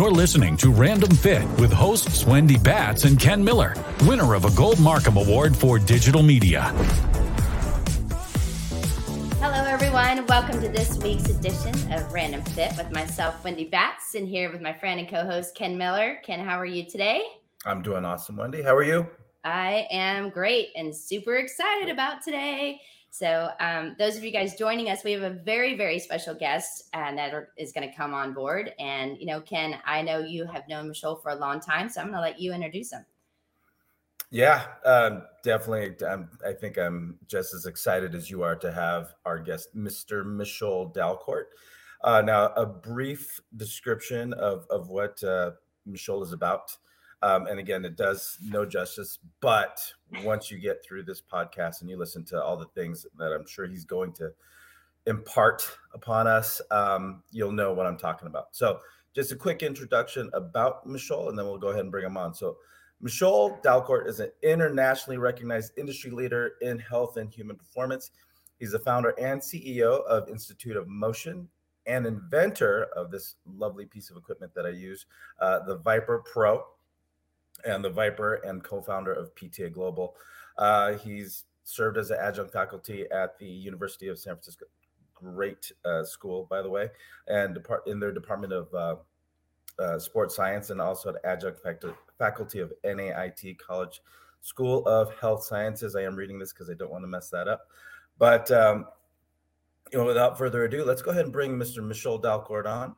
You're listening to Random Fit with hosts Wendy Batts and Ken Miller, winner of a Gold MarCom Award for Digital Media. Hello, everyone. Welcome to this week's edition of Random Fit with myself, Wendy Batts, and here with my friend and co host, Ken Miller. Ken, how are you today? I'm doing awesome, Wendy. How are you? I am great and super excited about today. So, um, those of you guys joining us, we have a very, very special guest uh, that is going to come on board. And, you know, Ken, I know you have known Michol for a long time, so I'm going to let you introduce him. Yeah, um, definitely. I'm, I think I'm just as excited as you are to have our guest, Mr. Michol Dalcourt. Uh, now, a brief description of, of what uh, Michol is about. Um, and again, it does no justice. But once you get through this podcast and you listen to all the things that I'm sure he's going to impart upon us, um, you'll know what I'm talking about. So, just a quick introduction about Michol, and then we'll go ahead and bring him on. So, Michol Dalcourt is an internationally recognized industry leader in health and human performance. He's the founder and CEO of Institute of Motion and inventor of this lovely piece of equipment that I use, uh, the ViPR Pro and the ViPR and co-founder of PTA Global. Uh, he's served as an adjunct faculty at the University of San Francisco. Great uh, school, by the way, and depart in their Department of uh, uh Sports Science, and also an adjunct faculty of NAIT College School of Health Sciences. I am reading this because I don't want to mess that up. But um, you know, without further ado, let's go ahead and bring Mr. Michol Dalcourt on.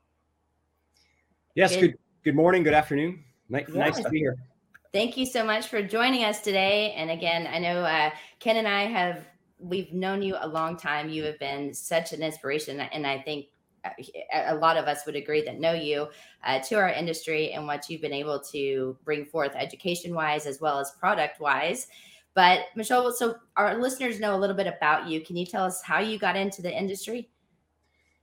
Yes. Good. Good morning. Good afternoon. Nice, yeah. nice to be here. Thank you so much for joining us today. And again, I know uh, Ken and I have we've known you a long time. You have been such an inspiration, and I think uh, a lot of us would agree that know you uh, to our industry and what you've been able to bring forth education wise as well as product wise. But Michol, so our listeners know a little bit about you. Can you tell us how you got into the industry?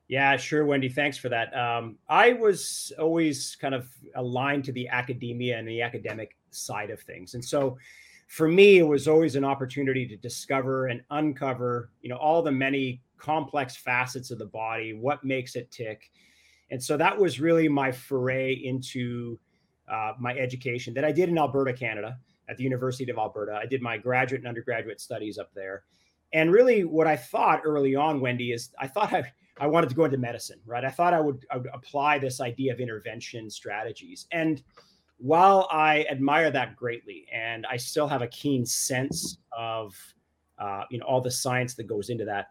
Yeah, sure, Wendy. Thanks for that. Um, I was always kind of aligned to the academia and the academic side of things. And so for me, it was always an opportunity to discover and uncover, you know, all the many complex facets of the body, what makes it tick. And so that was really my foray into uh, my education that I did in Alberta, Canada, at the University of Alberta. I did my graduate and undergraduate studies up there. And really, what I thought early on, Wendy, is I thought I, I wanted to go into medicine, right? I thought I would, I would apply this idea of intervention strategies. And while I admire that greatly, and I still have a keen sense of uh, you know all the science that goes into that,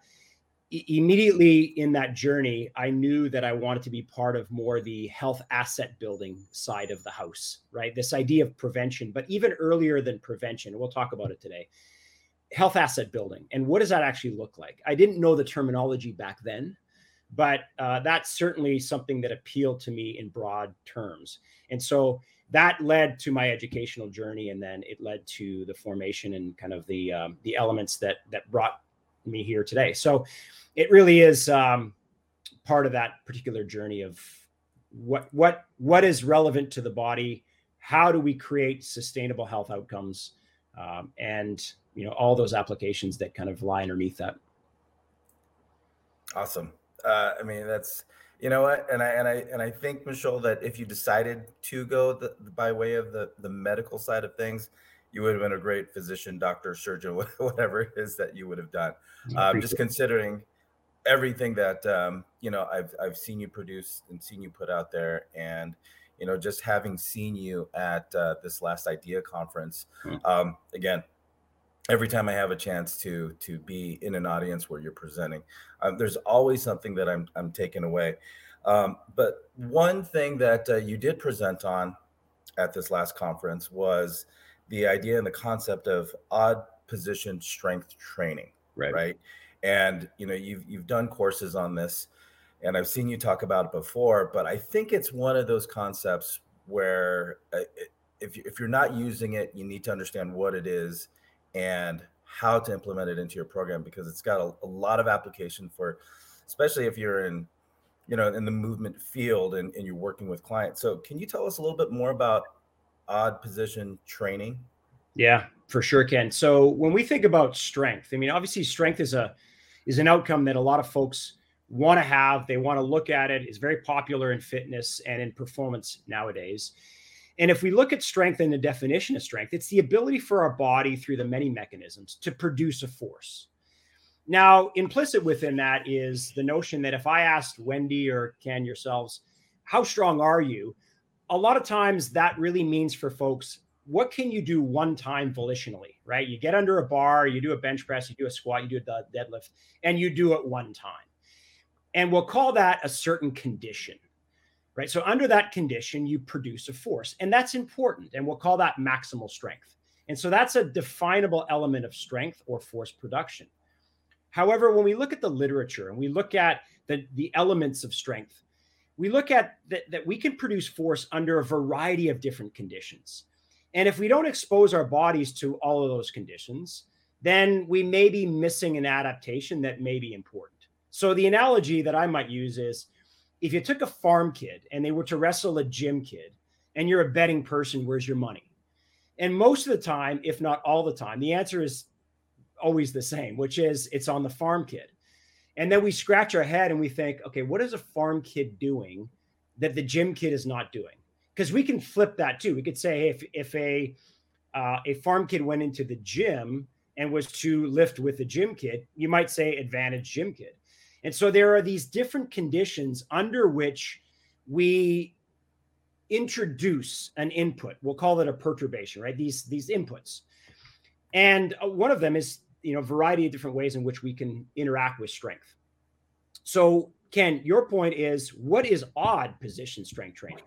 I- immediately in that journey, I knew that I wanted to be part of more the health asset building side of the house, right? This idea of prevention, but even earlier than prevention, we'll talk about it today. Health asset building, and what does that actually look like? I didn't know the terminology back then, but uh, that's certainly something that appealed to me in broad terms, and so that led to my educational journey, and then it led to the formation and kind of the um, the elements that that brought me here today. So it really is um, part of that particular journey of what what what is relevant to the body. How do we create sustainable health outcomes, um, and you know all those applications that kind of lie underneath that. Awesome. Uh, I mean, that's you know what, and I and I and I think Michol that if you decided to go the, by way of the the medical side of things, you would have been a great physician, doctor, surgeon, whatever it is that you would have done. Um, just considering everything that um, you know I've I've seen you produce and seen you put out there, and you know just having seen you at uh, this last idea conference, hmm. um, again every time I have a chance to to be in an audience where you're presenting, um, there's always something that I'm I'm taking away. Um, but one thing that uh, you did present on at this last conference was the idea and the concept of odd position strength training, right? Right. And you know you've you've done courses on this, and I've seen you talk about it before. But I think it's one of those concepts where uh, if you, if you're not using it, you need to understand what it is and how to implement it into your program because it's got a, a, lot of application for especially if you're in you know in the movement field and, and you're working with clients so can you tell us a little bit more about odd position training yeah for sure ken so when we think about strength i mean obviously strength is a is an outcome that a lot of folks want to have. They want to look at it. It's very popular in fitness and in performance nowadays. And if we look at strength and the definition of strength, it's the ability for our body through the many mechanisms to produce a force. Now, implicit within that is the notion that if I asked Wendy or Ken yourselves, how strong are you? A lot of times that really means for folks, what can you do one time volitionally, right? You get under a bar, you do a bench press, you do a squat, you do a deadlift, and you do it one time. And we'll call that a certain condition, right? So under that condition, you produce a force, and that's important. And we'll call that maximal strength. And so that's a definable element of strength or force production. However, when we look at the literature and we look at the, the elements of strength, we look at that, that we can produce force under a variety of different conditions. And if we don't expose our bodies to all of those conditions, then we may be missing an adaptation that may be important. So the analogy that I might use is if you took a farm kid and they were to wrestle a gym kid and you're a betting person, where's your money? And most of the time, if not all the time, the answer is always the same, which is it's on the farm kid. And then we scratch our head and we think, okay, what is a farm kid doing that the gym kid is not doing? because we can flip that too. We could say if if a uh, a farm kid went into the gym and was to lift with a gym kid, you might say advantage gym kid. And so there are these different conditions under which we introduce an input. We'll call it a perturbation, right? These these inputs, and uh, one of them is you know variety of different ways in which we can interact with strength. So Ken, your point is what is odd position strength training?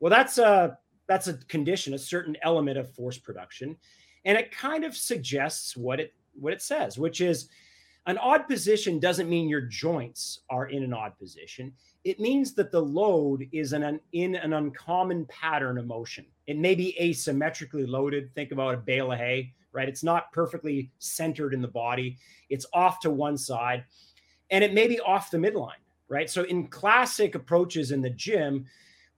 Well, that's a that's a condition, a certain element of force production, and it kind of suggests what it what it says, which is an odd position doesn't mean your joints are in an odd position. It means that the load is an, in an uncommon pattern of motion. It may be asymmetrically loaded. Think about a bale of hay, right? It's not perfectly centered in the body. It's off to one side, and it may be off the midline, right? So in classic approaches in the gym,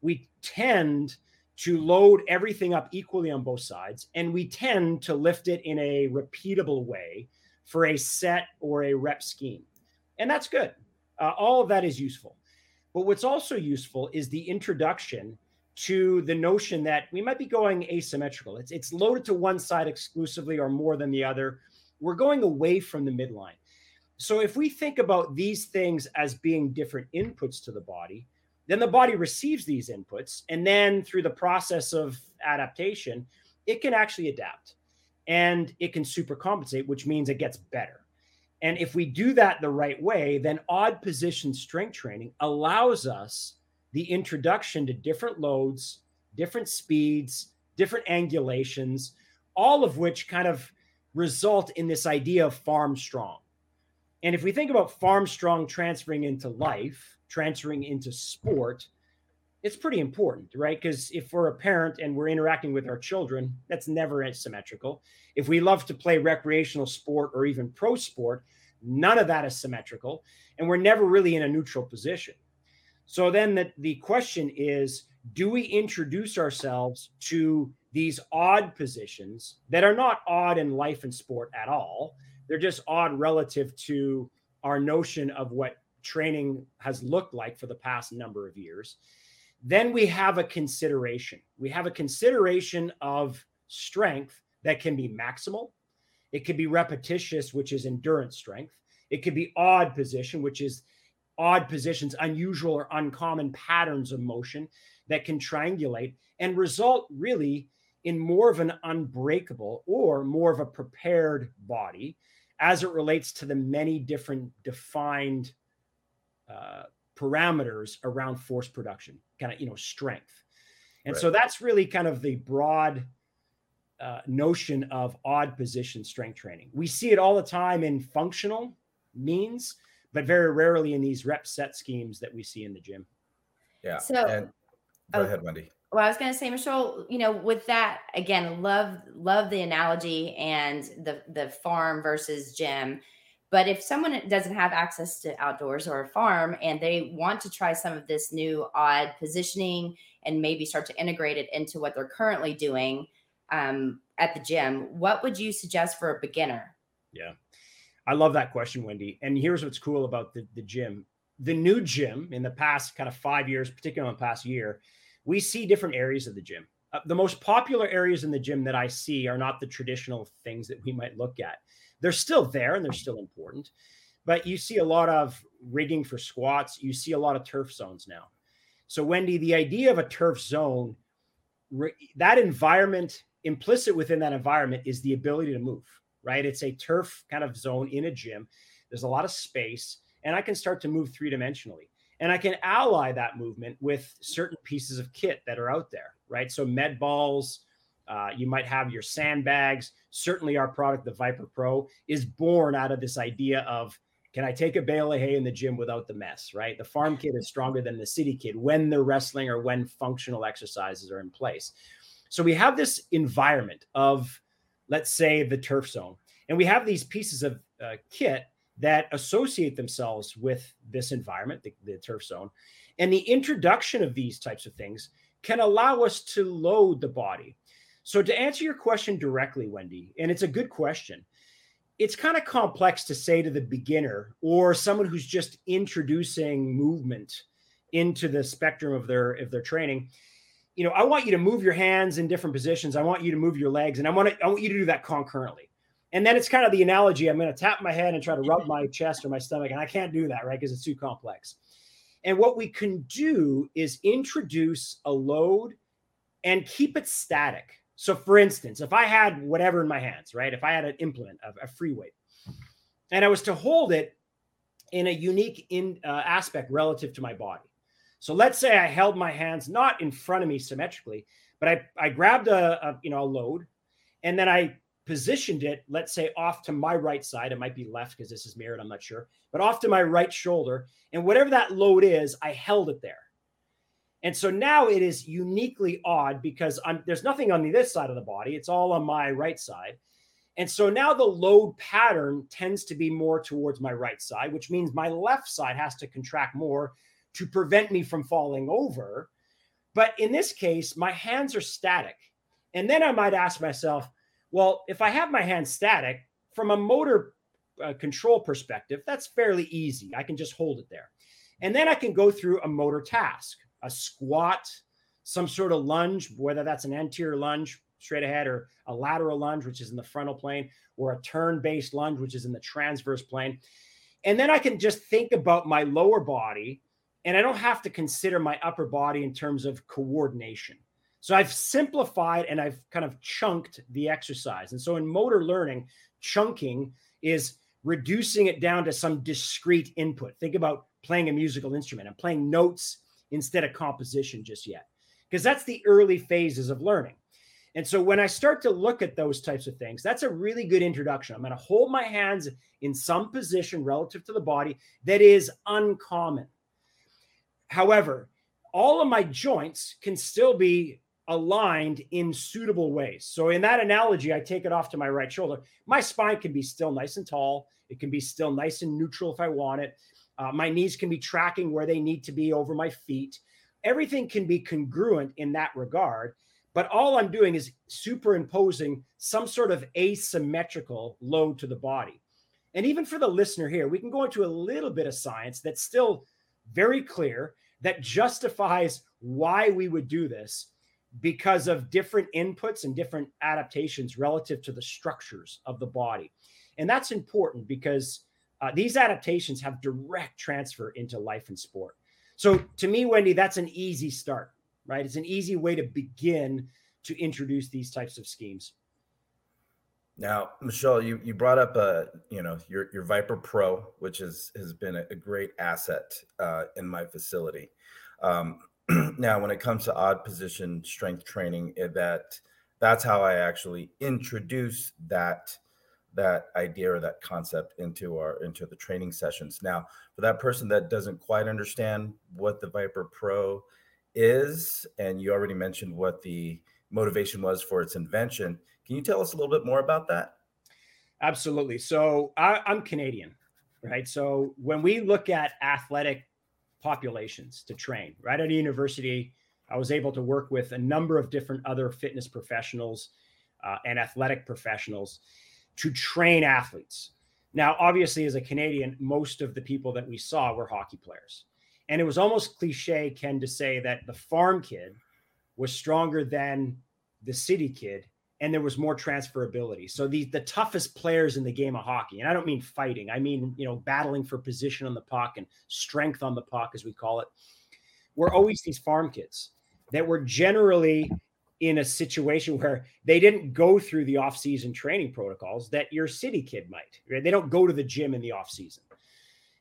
we tend to load everything up equally on both sides and we tend to lift it in a repeatable way for a set or a rep scheme. And that's good. Uh, all of that is useful. But what's also useful is the introduction to the notion that we might be going asymmetrical. It's, it's loaded to one side exclusively or more than the other. We're going away from the midline. So if we think about these things as being different inputs to the body then the body receives these inputs. And then through the process of adaptation, it can actually adapt and it can supercompensate, which means it gets better. And if we do that the right way, then odd position strength training allows us the introduction to different loads, different speeds, different angulations, all of which kind of result in this idea of farm strong. And if we think about farm strong transferring into life, transferring into sport, it's pretty important, right? Because if we're a parent and we're interacting with our children, that's never symmetrical. If we love to play recreational sport or even pro sport, none of that is symmetrical. And we're never really in a neutral position. So then the, the question is do we introduce ourselves to these odd positions that are not odd in life and sport at all? They're just odd relative to our notion of what training has looked like for the past number of years. Then we have a consideration. We have a consideration of strength that can be maximal. It could be repetitious, which is endurance strength. It could be odd position, which is odd positions, unusual or uncommon patterns of motion that can triangulate and result really in more of an unbreakable or more of a prepared body as it relates to the many different defined uh, parameters around force production, kind of you know strength, and right. so that's really kind of the broad uh, notion of odd position strength training. We see it all the time in functional means, but very rarely in these rep set schemes that we see in the gym. Yeah. So and, go oh, ahead, Wendy. Well, I was going to say, Michol, you know, with that again, love love the analogy and the the farm versus gym but if someone doesn't have access to outdoors or a farm and they want to try some of this new odd positioning and maybe start to integrate it into what they're currently doing um, at the gym, what would you suggest for a beginner? Yeah. I love that question, Wendy. And here's what's cool about the, the gym. the new gym in the past kind of five years, particularly in the past year, we see different areas of the gym. Uh, the most popular areas in the gym that I see are not the traditional things that we might look at. They're still there and they're still important, but you see a lot of rigging for squats. You see a lot of turf zones now. So, Wendy, the idea of a turf zone, that environment, implicit within that environment is the ability to move, right? It's a turf kind of zone in a gym. There's a lot of space, and I can start to move three dimensionally. And I can ally that movement with certain pieces of kit that are out there, right? So, med balls, uh, you might have your sandbags. Certainly, our product, the ViPR Pro, is born out of this idea of can I take a bale of hay in the gym without the mess, right? The farm kid is stronger than the city kid when they're wrestling or when functional exercises are in place. So we have this environment of, let's say, the turf zone, and we have these pieces of uh, kit that associate themselves with this environment, the, the turf zone. And the introduction of these types of things can allow us to load the body. So, to answer your question directly, Wendy, and it's a good question, it's kind of complex to say to the beginner or someone who's just introducing movement into the spectrum of their of their training you know i want you to move your hands in different positions. I want you to move your legs and i want to, i want you to do that concurrently. And then it's kind of the analogy i'm going to tap my head and try to rub my chest or my stomach and i can't do that right because it's too complex. And what we can do is introduce a load and keep it static so, for instance, if I had whatever in my hands, right? If I had an implement of a free weight, and I was to hold it in a unique in uh, aspect relative to my body. So let's say I held my hands not in front of me symmetrically, but I I grabbed a, a you know a load, and then I positioned it, let's say off to my right side. It might be left because this is mirrored. I'm not sure, but off to my right shoulder, and whatever that load is, I held it there. And so now it is uniquely odd because I'm, there's nothing on this side of the body. It's all on my right side. And so now the load pattern tends to be more towards my right side, which means my left side has to contract more to prevent me from falling over. But in this case, my hands are static. And then I might ask myself, well, if I have my hands static from a motor uh, control perspective, that's fairly easy. I can just hold it there. And then I can go through a motor task a squat, some sort of lunge, whether that's an anterior lunge straight ahead or a lateral lunge, which is in the frontal plane, or a turn based lunge, which is in the transverse plane. And then I can just think about my lower body and I don't have to consider my upper body in terms of coordination. So I've simplified and I've kind of chunked the exercise. And so in motor learning, chunking is reducing it down to some discrete input. Think about playing a musical instrument. I'm playing notes instead of composition just yet, because that's the early phases of learning. And so when I start to look at those types of things, that's a really good introduction. I'm going to hold my hands in some position relative to the body that is uncommon. However, all of my joints can still be aligned in suitable ways. So in that analogy, I take it off to my right shoulder. My spine can be still nice and tall. It can be still nice and neutral if I want it. Uh, my knees can be tracking where they need to be over my feet. Everything can be congruent in that regard. But all I'm doing is superimposing some sort of asymmetrical load to the body. And even for the listener here, we can go into a little bit of science that's still very clear that justifies why we would do this because of different inputs and different adaptations relative to the structures of the body. And that's important because uh, these adaptations have direct transfer into life and sport. So to me, Wendy, that's an easy start, right? It's an easy way to begin to introduce these types of schemes. Now, Michol, you, you brought up uh, you know your your ViPR Pro, which is has been a, great asset uh, in my facility. Um, now, when it comes to odd position strength training, eh, that that's how I actually introduce that that idea or that concept into our into the training sessions. Now, for that person that doesn't quite understand what the ViPR Pro is, and you already mentioned what the motivation was for its invention, can you tell us a little bit more about that? Absolutely. So I, I'm Canadian, right? So when we look at athletic populations to train, right at a university, I was able to work with a number of different other fitness professionals uh, and athletic professionals to train athletes. Now, obviously, as a Canadian, most of the people that we saw were hockey players. And it was almost cliche, Ken, to say that the farm kid was stronger than the city kid and there was more transferability. So the the toughest players in the game of hockey, and I don't mean fighting, I mean, you know, battling for position on the puck and strength on the puck, as we call it, were always these farm kids that were generally in a situation where they didn't go through the off-season training protocols that your city kid might. Right? They don't go to the gym in the off-season.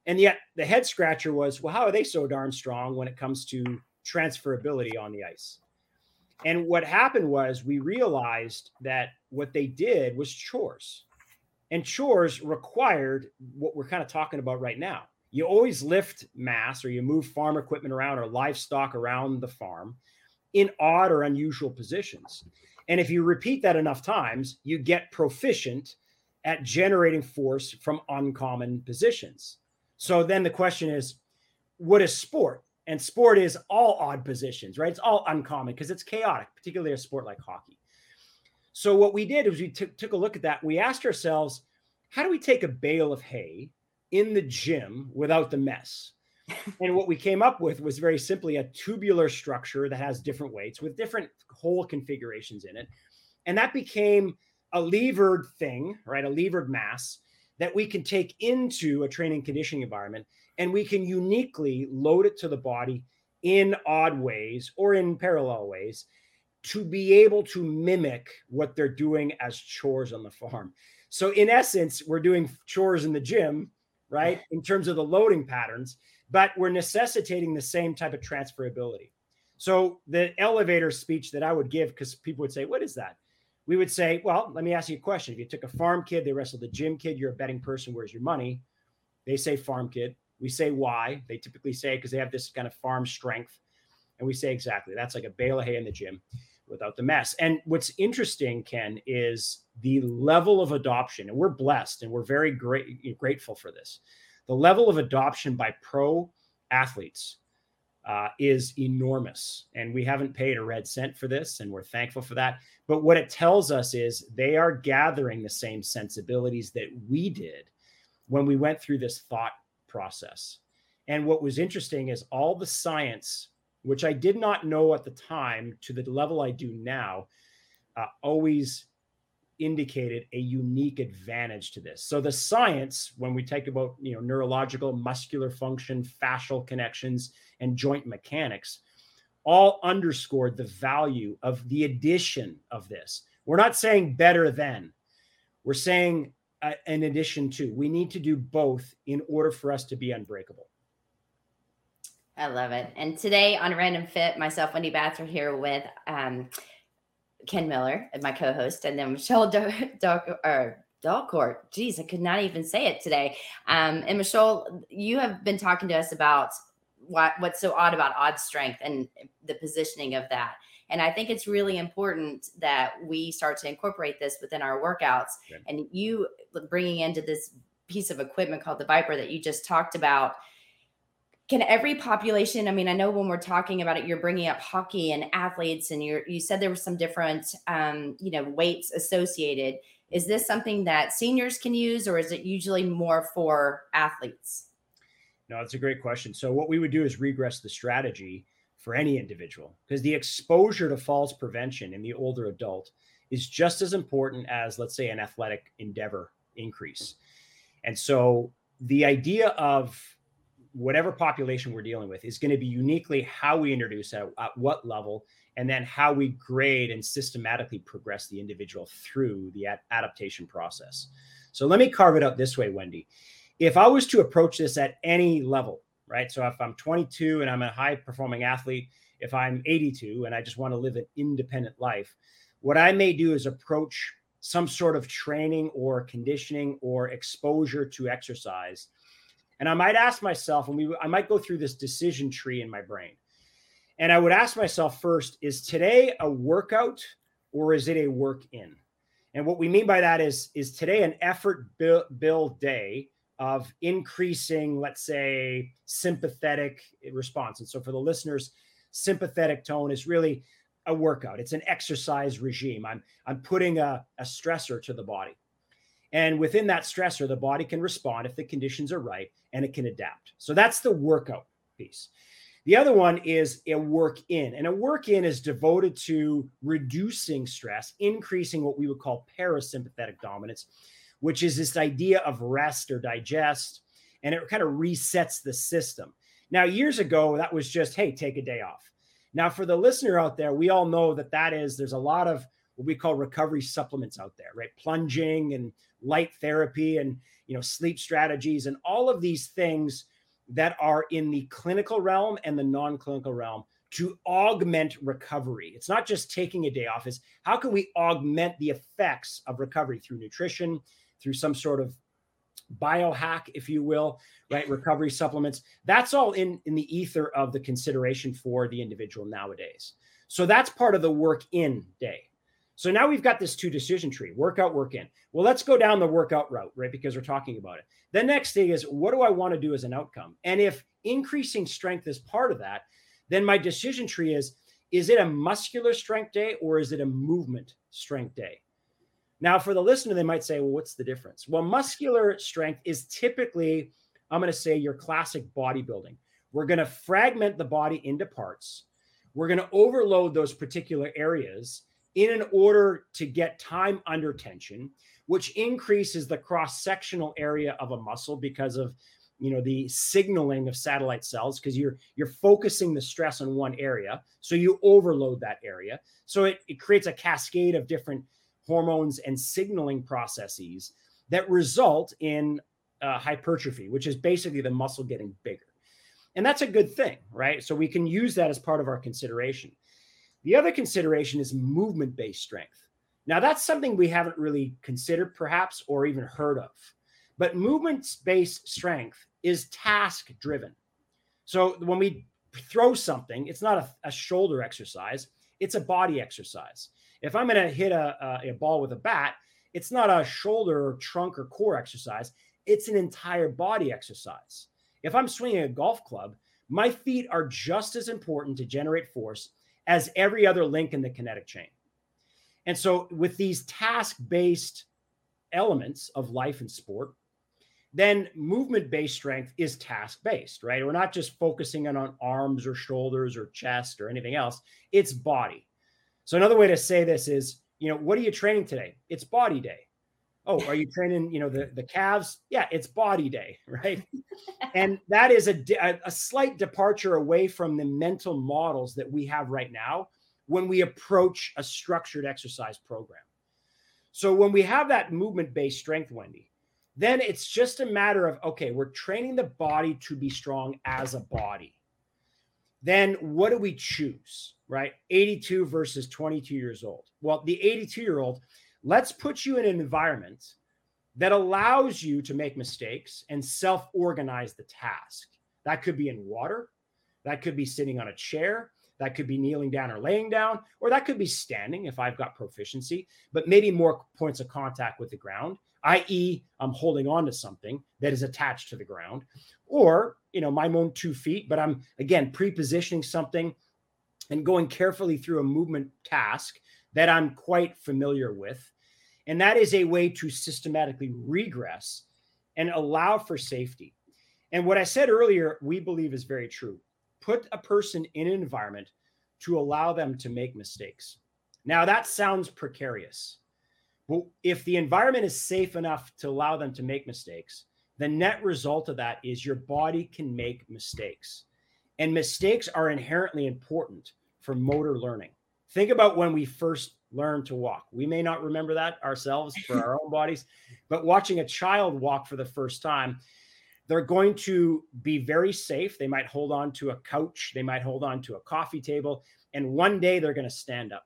And yet the head scratcher was, well, how are they so darn strong when it comes to transferability on the ice? And what happened was we realized that what they did was chores. And chores required what we're kind of talking about right now. You always lift mass or you move farm equipment around or livestock around the farm in odd or unusual positions. And if you repeat that enough times, you get proficient at generating force from uncommon positions. So then the question is what is sport? And sport is all odd positions, right? It's all uncommon because it's chaotic, particularly a sport like hockey. So what we did is we t- took a look at that. We asked ourselves, how do we take a bale of hay in the gym without the mess? And what we came up with was very simply a tubular structure that has different weights with different hole configurations in it. And that became a levered thing, right? A levered mass that we can take into a training conditioning environment and we can uniquely load it to the body in odd ways or in parallel ways to be able to mimic what they're doing as chores on the farm. So, in essence, we're doing chores in the gym, right? In terms of the loading patterns, but we're necessitating the same type of transferability. So, the elevator speech that I would give, because people would say, What is that? We would say, Well, let me ask you a question. If you took a farm kid, they wrestled a gym kid, you're a betting person, where's your money? They say farm kid. We say why. They typically say because they have this kind of farm strength. And we say exactly that's like a bale of hay in the gym without the mess. And what's interesting, Ken, is the level of adoption. And we're blessed and we're very great, grateful for this. The level of adoption by pro athletes uh, is enormous. And we haven't paid a red cent for this, and we're thankful for that. But what it tells us is they are gathering the same sensibilities that we did when we went through this thought process. And what was interesting is all the science, which I did not know at the time to the level I do now, uh, always indicated a unique advantage to this. So the science, when we talk about you know neurological, muscular function, fascial connections, and joint mechanics, all underscored the value of the addition of this. We're not saying better than. We're saying uh, in addition to. We need to do both in order for us to be unbreakable. I love it. And today on Random Fit, myself, Wendy Batts, are here with um, Ken Miller, my co-host, and then Michol or Dalcourt. Geez, I could not even say it today. Um, and Michol, you have been talking to us about what, what's so odd about odd strength and the positioning of that. And I think it's really important that we start to incorporate this within our workouts. And you bringing into this piece of equipment called the ViPR that you just talked about. Can every population? I mean, I know when we're talking about it, you're bringing up hockey and athletes, and you you said there were some different, um, you know, weights associated. Is this something that seniors can use, or is it usually more for athletes? No, that's a great question. So what we would do is regress the strategy for any individual because the exposure to falls prevention in the older adult is just as important as, let's say, an athletic endeavor increase. And so the idea of whatever population we're dealing with is going to be uniquely how we introduce at, at what level and then how we grade and systematically progress the individual through the ad- adaptation process. So let me carve it out this way, Wendy. If I was to approach this at any level, right? So if I'm 22 and I'm a high performing athlete, if I'm 82 and I just want to live an independent life, what I may do is approach some sort of training or conditioning or exposure to exercise. And I might ask myself, and we I might go through this decision tree in my brain. And I would ask myself first, is today a workout or is it a work in? And what we mean by that is, is today an effort build day of increasing, let's say, sympathetic response. And so for the listeners, sympathetic tone is really a workout. It's an exercise regime. I'm I'm putting a, a stressor to the body. And within that stressor, the body can respond if the conditions are right and it can adapt. So that's the workout piece. The other one is a work in, and a work in is devoted to reducing stress, increasing what we would call parasympathetic dominance, which is this idea of rest or digest, and it kind of resets the system. Now, years ago, that was just, hey, take a day off. Now, for the listener out there, we all know that that is, there's a lot of what we call recovery supplements out there, right? Plunging and light therapy and, you know, sleep strategies and all of these things that are in the clinical realm and the non-clinical realm to augment recovery. It's not just taking a day off, is how can we augment the effects of recovery through nutrition, through some sort of biohack, if you will, right? Recovery supplements. That's all in, in the ether of the consideration for the individual nowadays. So that's part of the work in day. So now we've got this two decision tree workout, work in. Well, let's go down the workout route, right? Because we're talking about it. The next thing is what do I want to do as an outcome? And if increasing strength is part of that, then my decision tree is is it a muscular strength day or is it a movement strength day? Now, for the listener, they might say, well, what's the difference? Well, muscular strength is typically, I'm going to say, your classic bodybuilding. We're going to fragment the body into parts. We're going to overload those particular areas in an order to get time under tension, which increases the cross sectional area of a muscle because of you know the signaling of satellite cells because you're you're focusing the stress on one area so you overload that area. So it, it creates a cascade of different hormones and signaling processes that result in uh, hypertrophy which is basically the muscle getting bigger. And that's a good thing right? So we can use that as part of our consideration the other consideration is movement based strength. Now, that's something we haven't really considered, perhaps, or even heard of. But movement based strength is task driven. So when we throw something, it's not a, a, shoulder exercise, it's a body exercise. If I'm going to hit a, a, a ball with a bat, it's not a shoulder or trunk or core exercise, it's an entire body exercise. If I'm swinging a golf club, my feet are just as important to generate force as every other link in the kinetic chain. And so, with these task based elements of life and sport, then movement based strength is task based, right? We're not just focusing on, on arms or shoulders or chest or anything else, it's body. So, another way to say this is, you know, what are you training today? It's body day. Oh, are you training, you know, the, the calves? Yeah, it's body day, right? and that is a, a slight departure away from the mental models that we have right now when we approach a structured exercise program. So when we have that movement based strength, Wendy, then it's just a matter of okay, we're training the body to be strong as a body. Then what do we choose, right? 82 versus 22 years old. Well, the 82 year old Let's put you in an environment that allows you to make mistakes and self organize the task. That could be in water, that could be sitting on a chair, that could be kneeling down or laying down, or that could be standing if I've got proficiency, but maybe more points of contact with the ground, i.e., I'm holding on to something that is attached to the ground, or, you know, my own two feet, but I'm again pre-positioning something and going carefully through a movement task that I'm quite familiar with. And that is a way to systematically regress and allow for safety. And what I said earlier, we believe is very true. Put a person in an environment to allow them to make mistakes. Now, that sounds precarious. But if the environment is safe enough to allow them to make mistakes, the net result of that is your body can make mistakes. And mistakes are inherently important for motor learning. Think about when we first learned to walk. We may not remember that ourselves for our own bodies, but watching a child walk for the first time, they're going to be very safe. They might hold on to a couch, they might hold on to a coffee table, and one day they're going to stand up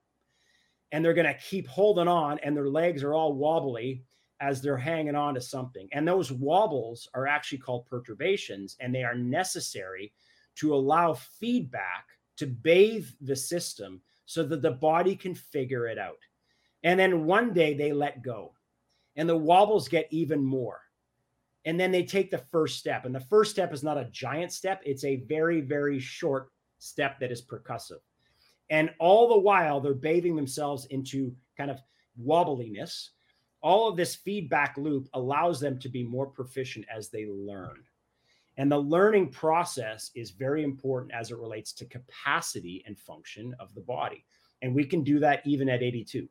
and they're going to keep holding on, and their legs are all wobbly as they're hanging on to something. And those wobbles are actually called perturbations, and they are necessary to allow feedback to bathe the system so that the body can figure it out. And then one day they let go and the wobbles get even more. And then they take the first step. And the first step is not a giant step, it's a very, very short step that is percussive. And all the while, they're bathing themselves into kind of wobbliness all of this feedback loop allows them to be more proficient as they learn. And the learning process is very important as it relates to capacity and function of the body. And we can do that even at 82.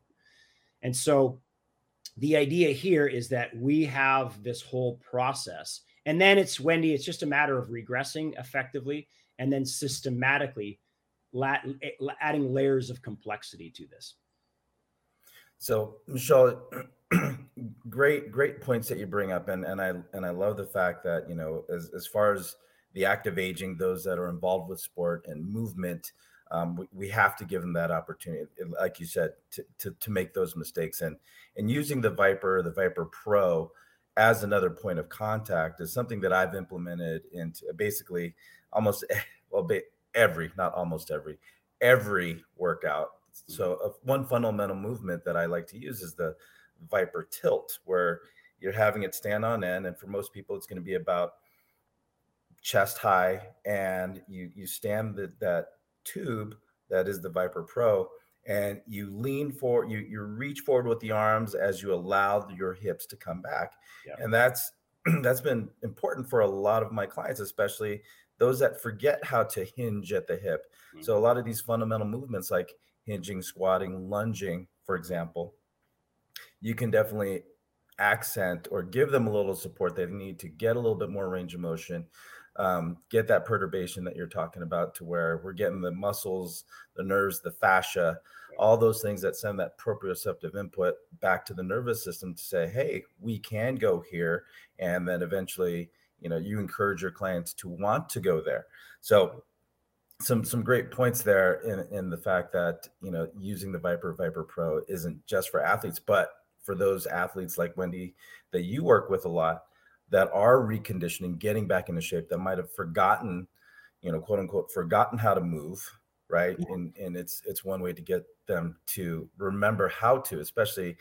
And so the idea here is that we have this whole process. And then it's Wendy, it's just a matter of regressing effectively and then systematically adding layers of complexity to this. So, Michol, great, great points that you bring up, and and I and I love the fact that you know, as as far as the active aging, those that are involved with sport and movement, um, we, we have to give them that opportunity, like you said, to, to to make those mistakes, and and using the ViPR, the ViPR Pro, as another point of contact is something that I've implemented into basically almost well every, not almost every, every workout. So, uh, one fundamental movement that I like to use is the ViPR tilt, where you're having it stand on end, and for most people, it's going to be about chest high, and you you stand the, that tube that is the ViPR Pro, and you lean forward, you you reach forward with the arms as you allow your hips to come back, yeah. and that's that's been important for a lot of my clients, especially those that forget how to hinge at the hip. Mm-hmm. So a lot of these fundamental movements like hinging, squatting, lunging, for example, you can definitely accent or give them a little support. They need to get a little bit more range of motion um, get that perturbation that you're talking about to where we're getting the muscles the nerves the fascia all those things that send that proprioceptive input back to the nervous system to say hey we can go here and then eventually you know you encourage your clients to want to go there. So some some great points there in in the fact that you know using the ViPR ViPR Pro isn't just for athletes, but for those athletes like Wendy that you work with a lot that are reconditioning, getting back into shape, that might have forgotten, you know, quote unquote, forgotten how to move, right? Yeah. And and it's it's one way to get them to remember how to, especially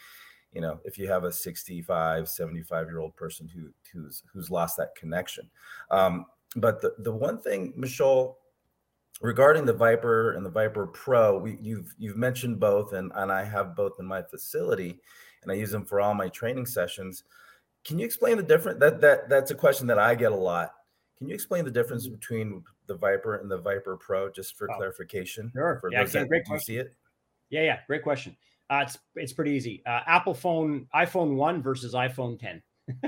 you know if you have a 65 75 year old person who who's who's lost that connection um, but the, the one thing Michol regarding the ViPR and the ViPR Pro, we, you've you've mentioned both, and and I have both in my facility, and I use them for all my training sessions. Can you explain the difference? That that that's a question that I get a lot. Can you explain the difference mm-hmm. between the ViPR and the ViPR Pro, just for oh, clarification? Sure. For yeah, that, great do you see it? Yeah, yeah, great question. Uh, it's it's pretty easy. Uh, Apple phone, iPhone one versus iPhone ten.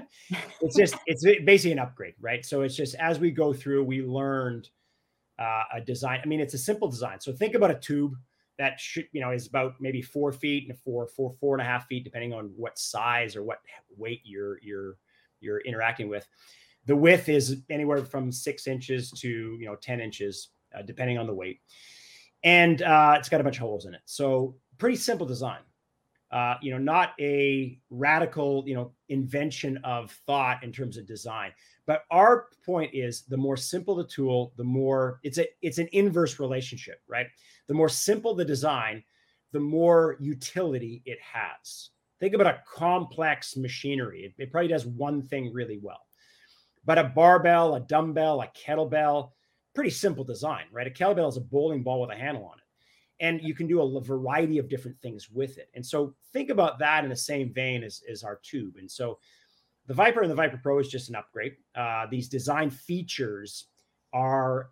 it's just it's basically an upgrade, right? So it's just as we go through, we learned uh, a design. I mean, it's a simple design. So think about a tube that should, you know, is about maybe four feet and four, four, four and a half feet, depending on what size or what weight you're you're you're interacting with. The width is anywhere from six inches to you know ten inches, uh, depending on the weight, and uh, it's got a bunch of holes in it. So pretty simple design. Uh, you know, not a radical, you know, invention of thought in terms of design. But our point is the more simple the tool, the more it's a it's an inverse relationship, right? The more simple the design, the more utility it has. Think about a complex machinery. It, it probably does one thing really well. But a barbell, a dumbbell, a kettlebell, pretty simple design, right? A kettlebell is a bowling ball with a handle on it and you can do a variety of different things with it. And so think about that in the same vein as, as our tube. And so the ViPR and the ViPR Pro is just an upgrade. Uh, these design features are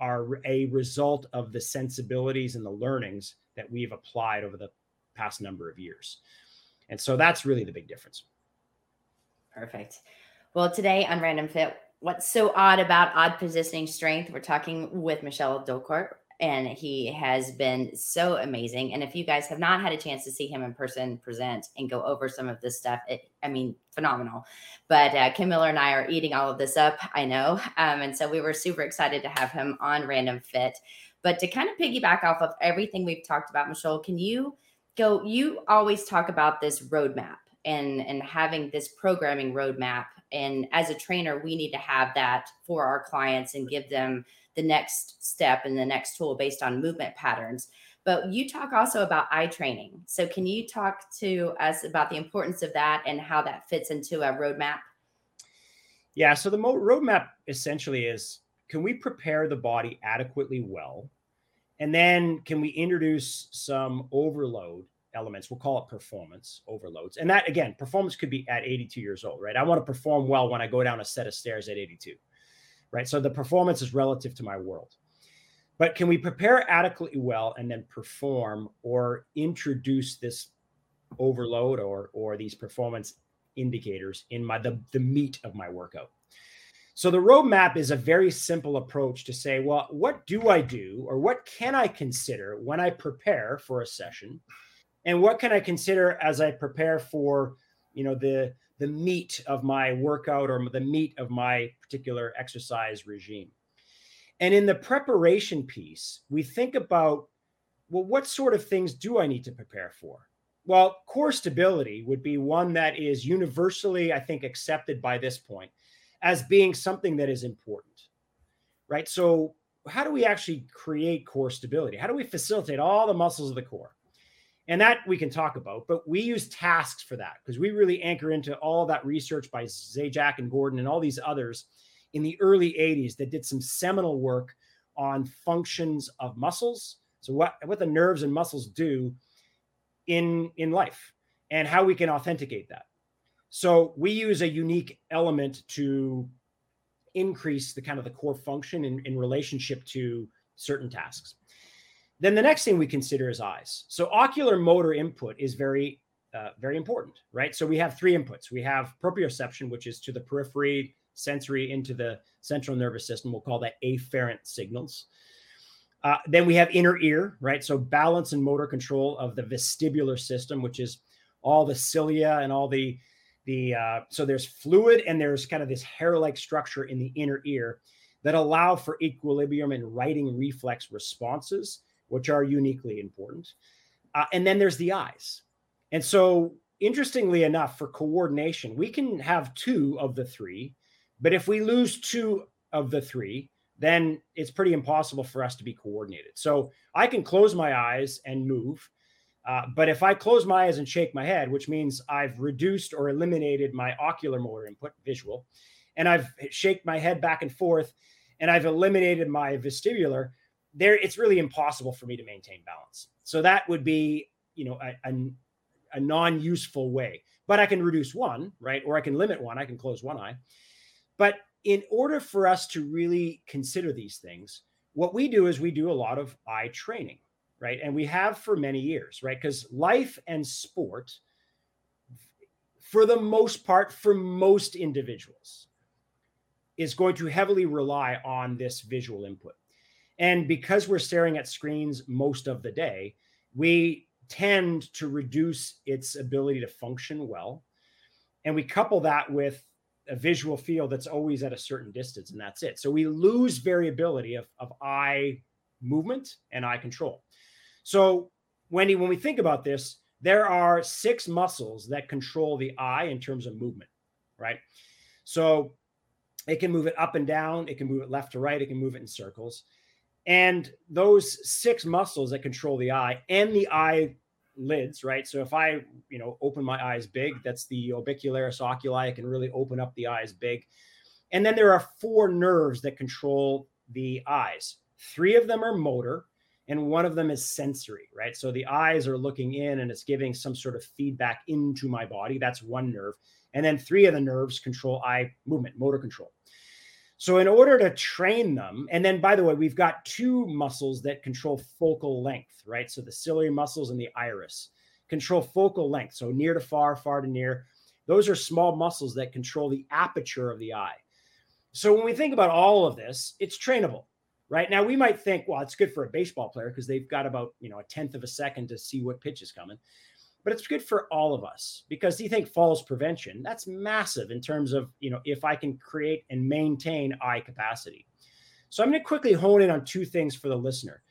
are a result of the sensibilities and the learnings that we've applied over the past number of years. And so that's really the big difference. Perfect. Well, today on Random Fit, what's so odd about odd positioning strength? We're talking with Michol Dalcourt and he has been so amazing. And if you guys have not had a chance to see him in person present and go over some of this stuff, it, I mean, phenomenal. But uh, Ken Miller and I are eating all of this up, I know. Um, and so we were super excited to have him on Random Fit. But to kind of piggyback off of everything we've talked about, Michol, can you go? You always talk about this roadmap and and having this programming roadmap. And as a trainer, we need to have that for our clients and give them the next step and the next tool based on movement patterns. But you talk also about eye training. So, can you talk to us about the importance of that and how that fits into a roadmap? Yeah. So, the mo- roadmap essentially is can we prepare the body adequately well? And then can we introduce some overload elements. We'll call it performance overloads. And that, again, performance could be at 82 years old, right? I want to perform well when I go down a set of stairs at 82, right? So the performance is relative to my world. But can we prepare adequately well and then perform or introduce this overload or or these performance indicators in my the, the meat of my workout? So the roadmap is a very simple approach to say, well, what do I do or what can I consider when I prepare for a session? And what can I consider as I prepare for, you know, the the meat of my workout or the meat of my particular exercise regime? And in the preparation piece, we think about, well, what sort of things do I need to prepare for? Well, core stability would be one that is universally, I think, accepted by this point as being something that is important, right? So, how do we actually create core stability? How do we facilitate all the muscles of the core? And that we can talk about, but we use tasks for that because we really anchor into all that research by Zajac and Gordon and all these others in the early 80s that did some seminal work on functions of muscles. So what, what the nerves and muscles do in, in life and how we can authenticate that. So we use a unique element to increase the kind of the core function in, in relationship to certain tasks. Then the next thing we consider is eyes. So ocular motor input is very, uh, very important, right? So we have three inputs. We have proprioception, which is to the periphery, sensory into the central nervous system. We'll call that afferent signals. Uh, then we have inner ear, right? So balance and motor control of the vestibular system, which is all the cilia and all the the uh, so there's fluid and there's kind of this hair-like structure in the inner ear that allow for equilibrium and righting reflex responses, which are uniquely important. Uh, and then there's the eyes. And so, interestingly enough, for coordination, we can have two of the three, but if we lose two of the three, then it's pretty impossible for us to be coordinated. So I can close my eyes and move uh, but if I close my eyes and shake my head, which means I've reduced or eliminated my ocular motor input, visual, and I've shaked my head back and forth, and I've eliminated my vestibular, there it's really impossible for me to maintain balance. So that would be, you know, a, a, a non-useful way. But I can reduce one, right? Or I can limit one. I can close one eye. But in order for us to really consider these things, what we do is we do a lot of eye training right? And we have for many years, right? Because life and sport, for the most part, for most individuals, is going to heavily rely on this visual input. And because we're staring at screens most of the day, we tend to reduce its ability to function well. And we couple that with a visual field that's always at a certain distance, and that's it. So we lose variability of, of eye movement and eye control. So, Wendy, when we think about this, there are six muscles that control the eye in terms of movement, right? So, it can move it up and down, it can move it left to right, it can move it in circles. And those six muscles that control the eye and the eye lids, right? So if I, you know, open my eyes big, that's the orbicularis oculi. I can really open up the eyes big. And then there are four nerves that control the eyes. Three of them are motor, and one of them is sensory, right? So the eyes are looking in and it's giving some sort of feedback into my body. That's one nerve. And then three of the nerves control eye movement, motor control. So, in order to train them, and then by the way, we've got two muscles that control focal length, right? So, the ciliary muscles and the iris control focal length. So, near to far, far to near. Those are small muscles that control the aperture of the eye. So, when we think about all of this, it's trainable right now we might think well it's good for a baseball player because they've got about you know a tenth of a second to see what pitch is coming but it's good for all of us because you think falls prevention that's massive in terms of you know if i can create and maintain eye capacity. So i'm going to quickly hone in on two things for the listener.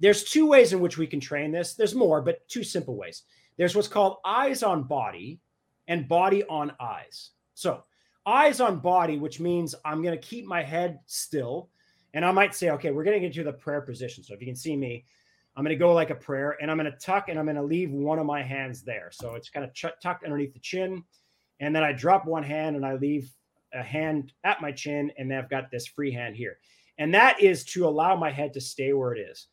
There's two ways in which we can train this. There's more but two simple ways. There's what's called eyes on body and body on eyes. So eyes on body which means i'm going to keep my head still and I might say, okay, we're getting into the prayer position. So if you can see me, I'm going to go like a prayer and I'm going to tuck and I'm going to leave one of my hands there. So it's kind of ch- tucked underneath the chin. And then I drop one hand and I leave a hand at my chin. And then I've got this free hand here. And that is to allow my head to stay where it is.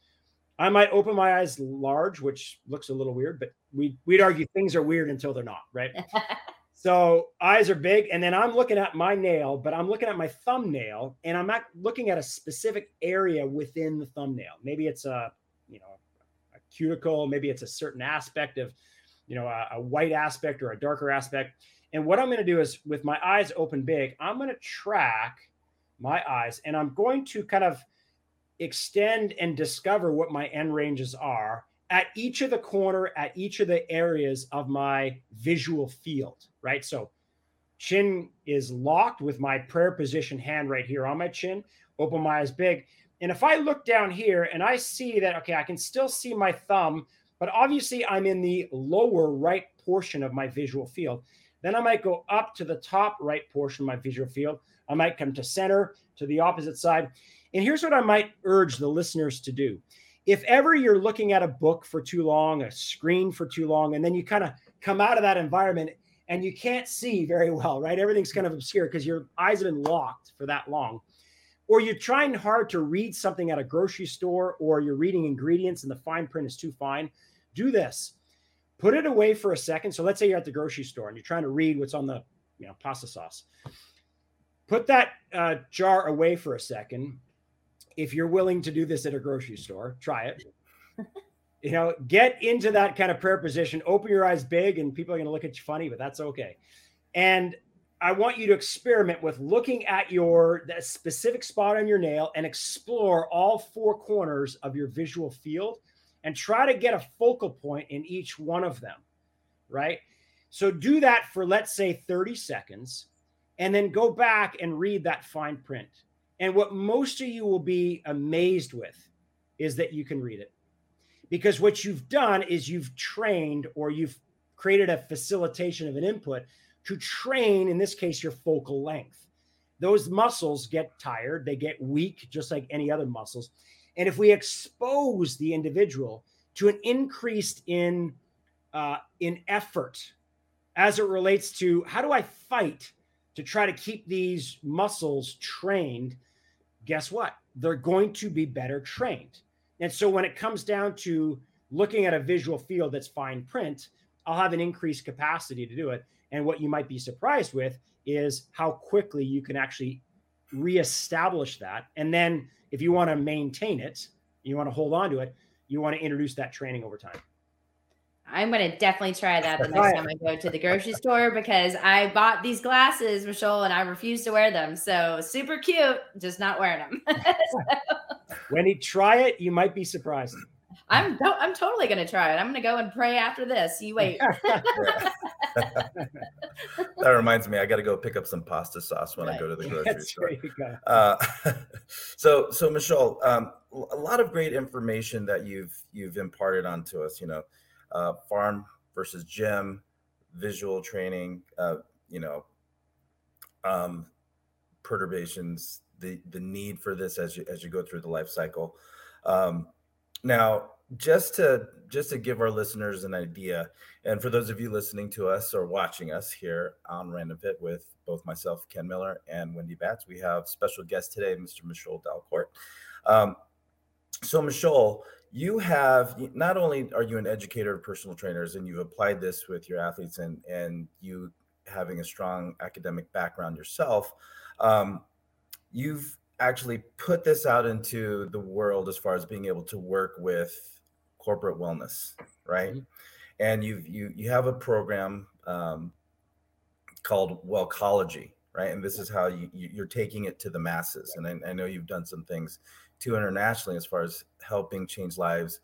I might open my eyes large, which looks a little weird, but we we'd argue things are weird until they're not, right? so eyes are big, and then I'm looking at my nail, but I'm looking at my thumbnail, and I'm not looking at a specific area within the thumbnail. Maybe it's a you know a cuticle, maybe it's a certain aspect of you know a, a white aspect or a darker aspect. And what I'm going to do is with my eyes open big, I'm going to track my eyes, and I'm going to kind of extend and discover what my end ranges are at each of the corner, at each of the areas of my visual field, right? So chin is locked with my prayer position hand right here on my chin, open my eyes big. And if I look down here and I see that, okay, I can still see my thumb, but obviously I'm in the lower right portion of my visual field. Then I might go up to the top right portion of my visual field. I might come to center, to the opposite side. And here's what I might urge the listeners to do. If ever you're looking at a book for too long, a screen for too long, and then you kind of come out of that environment and you can't see very well, right? Everything's kind of obscure because your eyes have been locked for that long. Or you're trying hard to read something at a grocery store, or you're reading ingredients and the fine print is too fine. Do this. Put it away for a second. So let's say you're at the grocery store and you're trying to read what's on the you know pasta sauce. Put that uh, jar away for a second if you're willing to do this at a grocery store, try it. you know, get into that kind of prayer position, open your eyes big, and people are going to look at you funny, but that's okay. And I want you to experiment with looking at your that specific spot on your nail and explore all four corners of your visual field and try to get a focal point in each one of them. Right. So do that for, let's say, 30 seconds, and then go back and read that fine print. And what most of you will be amazed with is that you can read it. Because what you've done is you've trained or you've created a facilitation of an input to train, in this case, your focal length. Those muscles get tired, they get weak, just like any other muscles. And if we expose the individual to an increase in uh, in effort as it relates to how do I fight to try to keep these muscles trained guess what? They're going to be better trained. And so when it comes down to looking at a visual field that's fine print, I'll have an increased capacity to do it. And what you might be surprised with is how quickly you can actually reestablish that. And then if you want to maintain it, you want to hold on to it, you want to introduce that training over time. I'm going to definitely try that the next time I go to the grocery store because I bought these glasses, Michol, and I refuse to wear them. So super cute, just not wearing them. so. When you try it, you might be surprised. I'm I'm totally going to try it. I'm going to go and pray after this. You wait. that reminds me, I got to go pick up some pasta sauce when right. I go to the grocery That's store. Uh, so, so Michol, um, a lot of great information that you've you've imparted onto us. You know, uh, farm versus gym, visual training, uh, you know, um, perturbations, the the need for this as you as you go through the life cycle. Um, now, just to just to give our listeners an idea, and for those of you listening to us or watching us here on Random Fit with both myself, Ken Miller, and Wendy Batts, we have special guest today, Mr. Michol Dalcourt. Um, so, Michol, you have not only are you an educator of personal trainers and you've applied this with your athletes and and you having a strong academic background yourself um, you've actually put this out into the world as far as being able to work with corporate wellness right mm-hmm. and you've you you have a program um, called wellcology right and this is how you you're taking it to the masses and I, I know you've done some things to internationally as far as helping change lives,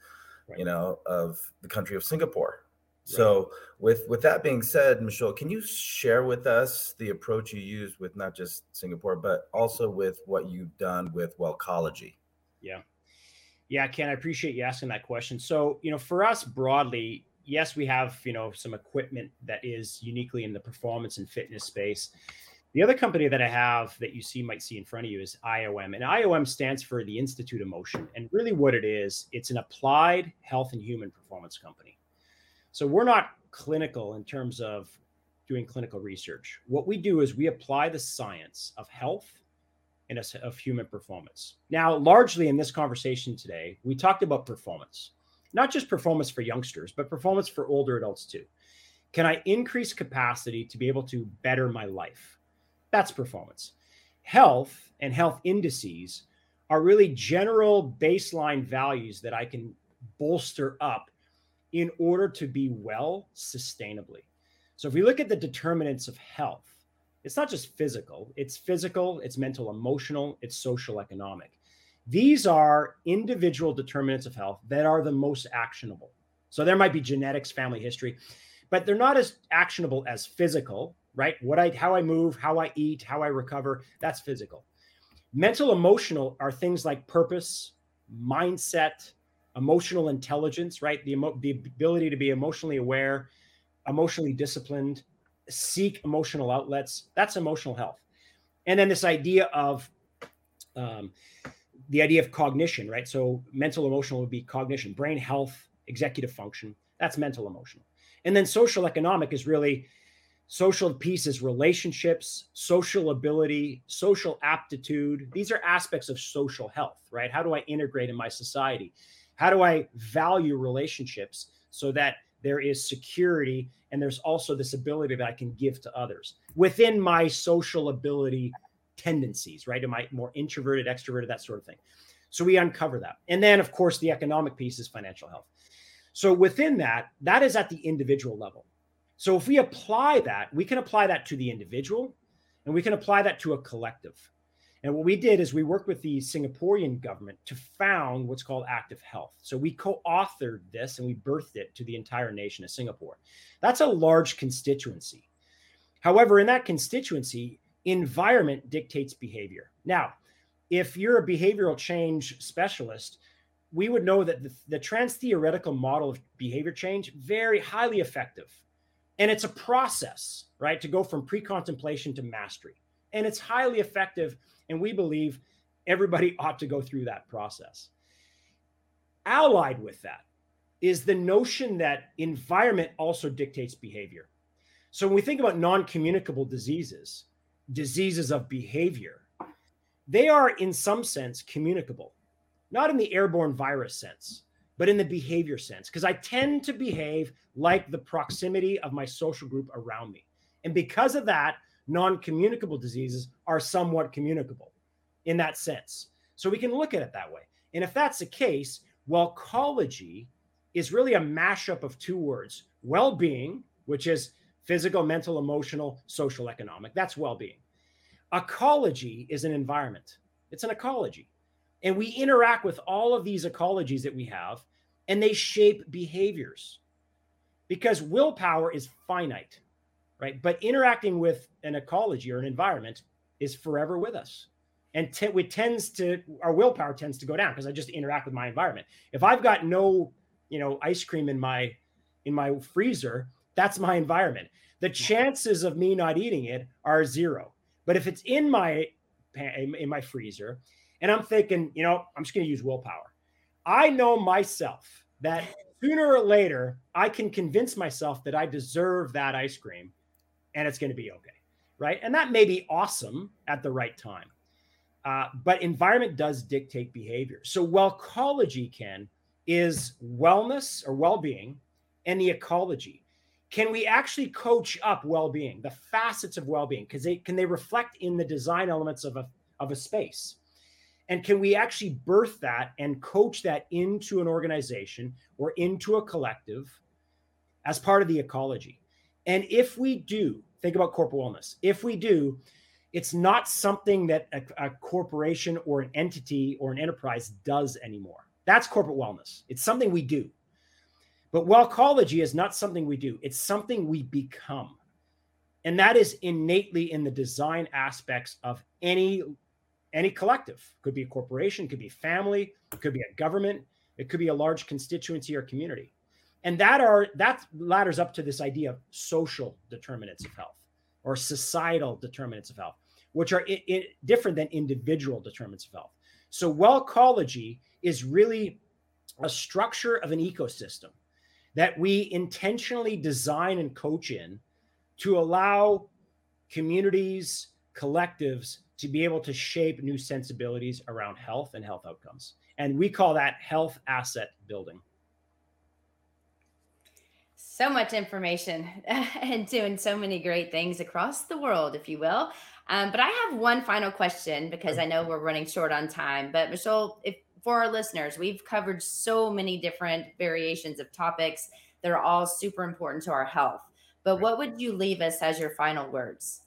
right. you know, of the country of Singapore. Right. So with with that being said, Michol, can you share with us the approach you use with not just Singapore, but also with what you've done with Wellcology? Yeah. Yeah, Ken, I appreciate you asking that question. So, you know, for us broadly, yes, we have, you know, some equipment that is uniquely in the performance and fitness space. The other company that I have that you see might see in front of you is IOM. And IOM stands for the Institute of Motion. And really what it is, it's an applied health and human performance company. So we're not clinical in terms of doing clinical research. What we do is we apply the science of health in a, of human performance. Now, largely in this conversation today, we talked about performance, not just performance for youngsters, but performance for older adults too. Can I increase capacity to be able to better my life? That's performance. Health and health indices are really general baseline values that I can bolster up in order to be well sustainably. So if we look at the determinants of health, it's not just physical, it's physical, it's mental, emotional, it's social, economic. These are individual determinants of health that are the most actionable. So there might be genetics, family history, but they're not as actionable as physical, right? What I how I move, how I eat, how I recover, that's physical. Mental emotional are things like purpose, mindset, emotional intelligence, right? The, emo- the ability to be emotionally aware, emotionally disciplined, seek emotional outlets. That's emotional health. And then this idea of um, the idea of cognition, right? So mental emotional would be cognition, brain health, executive function. That's mental emotional. And then social economic is really social pieces, relationships, social ability, social aptitude. These are aspects of social health, right? How do I integrate in my society? How do I value relationships so that there is security and there's also this ability that I can give to others within my social ability tendencies, right? Am I more introverted, extroverted, that sort of thing? So we uncover that. And then, of course, the economic piece is financial health. So within that, that is at the individual level. So if we apply that, we can apply that to the individual and we can apply that to a collective. And what we did is we worked with the Singaporean government to found what's called Active Health. So we co authored this and we birthed it to the entire nation of Singapore. That's a large constituency. However, in that constituency, environment dictates behavior. Now, if you're a behavioral change specialist, we would know that the, the trans theoretical model of behavior change very highly effective and it's a process right to go from pre-contemplation to mastery and it's highly effective and we believe everybody ought to go through that process. Allied with that is the notion that environment also dictates behavior. So when we think about non communicable diseases, diseases of behavior, they are in some sense communicable, not in the airborne virus sense, but in the behavior sense, because I tend to behave like the proximity of my social group around me. And because of that, non communicable diseases are somewhat communicable in that sense. So we can look at it that way. And if that's the case, wellcology is really a mashup of two words well being, which is physical, mental, emotional, social, economic. That's well being. Ecology is an environment, it's an ecology. And we interact with all of these ecologies that we have, and they shape behaviors because willpower is finite right? But interacting with an ecology or an environment is forever with us. And t- it tends to, our willpower tends to go down because I just interact with my environment. If I've got no, you know, ice cream in my, in my freezer, that's my environment. The chances of me not eating it are zero. But if it's in my, in my freezer and I'm thinking, you know, I'm just going to use willpower. I know myself that sooner or later I can convince myself that I deserve that ice cream and it's going to be okay. Right. And that may be awesome at the right time. Uh, but environment does dictate behavior. So, wellcology, Ken, is wellness or well being and the ecology. Can we actually coach up well being, the facets of well being? Because they can they reflect in the design elements of a, of a space? And can we actually birth that and coach that into an organization or into a collective as part of the ecology? And if we do, think about corporate wellness. If we do, it's not something that a, a, corporation or an entity or an enterprise does anymore. That's corporate wellness. It's something we do. But wellcology is not something we do, it's something we become. And that is innately in the design aspects of any any collective. Could be a corporation, could be family, could be a government, it could be a large constituency or community and that are that ladders up to this idea of social determinants of health or societal determinants of health which are different than individual determinants of health so wellcology is really a structure of an ecosystem that we intentionally design and coach in to allow communities collectives to be able to shape new sensibilities around health and health outcomes. And we call that health asset building. So much information and doing so many great things across the world, if you will. Um, but I have one final question because I know we're running short on time. But Michol, if for our listeners, we've covered so many different variations of topics that are all super important to our health. But what would you leave us as your final words?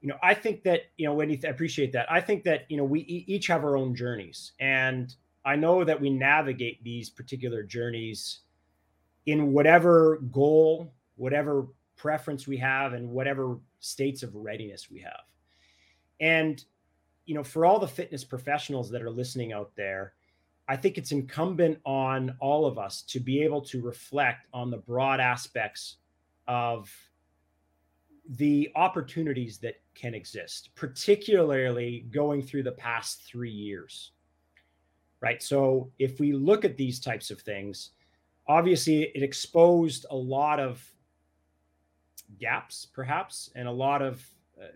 You know, I think that, you know, Wendy, I appreciate that. I think that, you know, we each have our own journeys. And I know that we navigate these particular journeys in whatever goal, whatever preference we have, and whatever states of readiness we have. And, you know, for all the fitness professionals that are listening out there, I think it's incumbent on all of us to be able to reflect on the broad aspects of the opportunities that can exist, particularly going through the past three years. Right. So, if we look at these types of things, obviously it exposed a lot of gaps, perhaps, and a lot of, uh,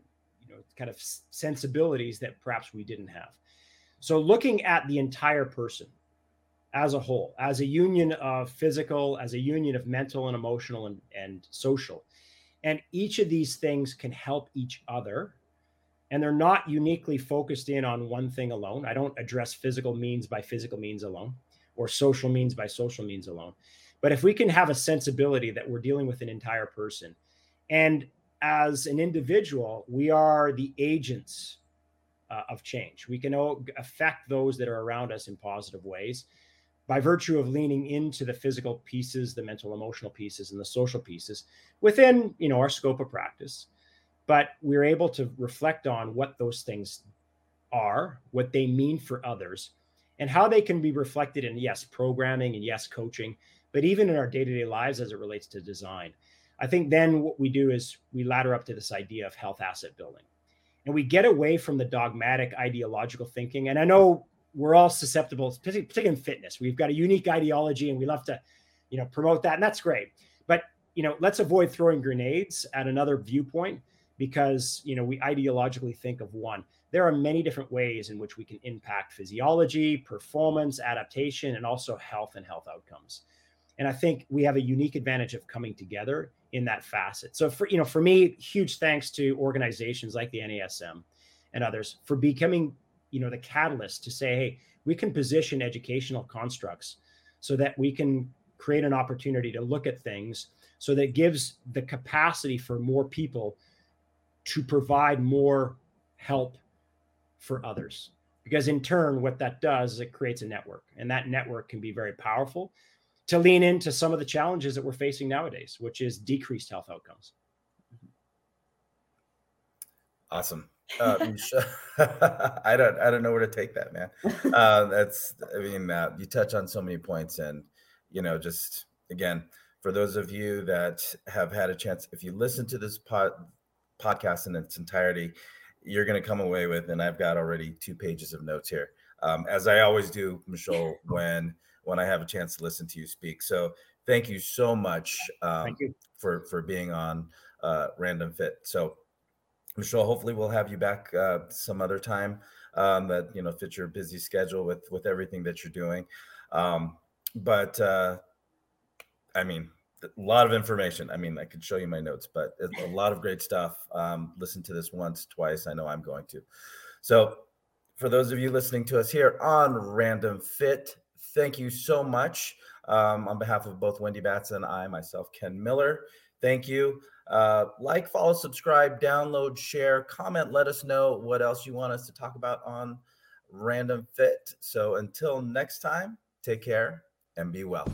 you know, kind of sensibilities that perhaps we didn't have. So, looking at the entire person as a whole, as a union of physical, as a union of mental and emotional and, and social, and each of these things can help each other. And they're not uniquely focused in on one thing alone. I don't address physical means by physical means alone or social means by social means alone. But if we can have a sensibility that we're dealing with an entire person, and as an individual, we are the agents uh, of change. We can affect those that are around us in positive ways by virtue of leaning into the physical pieces, the mental, emotional pieces, and the social pieces within you know our scope of practice. But we're able to reflect on what those things are, what they mean for others, and how they can be reflected in yes, programming and yes, coaching, but even in our day-to-day lives as it relates to design. I think then what we do is we ladder up to this idea of health asset building and we get away from the dogmatic ideological thinking. And I know we're all susceptible, particularly in fitness. We've got a unique ideology, and we love to, you know, promote that, and that's great. But you know, let's avoid throwing grenades at another viewpoint because you know we ideologically think of one. There are many different ways in which we can impact physiology, performance, adaptation, and also health and health outcomes. And I think we have a unique advantage of coming together in that facet. So for you know, for me, huge thanks to organizations like the NASM and others for becoming, you know, the catalyst to say, hey, we can position educational constructs so that we can create an opportunity to look at things so that gives the capacity for more people to provide more help for others because in turn what that does is it creates a network and that network can be very powerful to lean into some of the challenges that we're facing nowadays, which is decreased health outcomes. Awesome. Uh, I don't, I don't know where to take that, man. Uh, that's, I mean, uh, you touch on so many points, and you know, just again, for those of you that have had a chance, if you listen to this pod, podcast in its entirety, you're going to come away with, and I've got already two pages of notes here, um, as I always do, Michol, when when I have a chance to listen to you speak. So thank you so much um, you. for for being on uh, Random Fit. So Michol, hopefully we'll have you back uh, some other time um, that you know fits your busy schedule with with everything that you're doing. Um, but uh, I mean, a lot of information. I mean, I could show you my notes, but a lot of great stuff. Um, listen to this once, twice. I know I'm going to. So, for those of you listening to us here on Random Fit, thank you so much um, on behalf of both Wendy Batts and I, myself, Ken Miller. Thank you. Uh, like, follow, subscribe, download, share, comment. Let us know what else you want us to talk about on Random Fit. So until next time, take care and be well.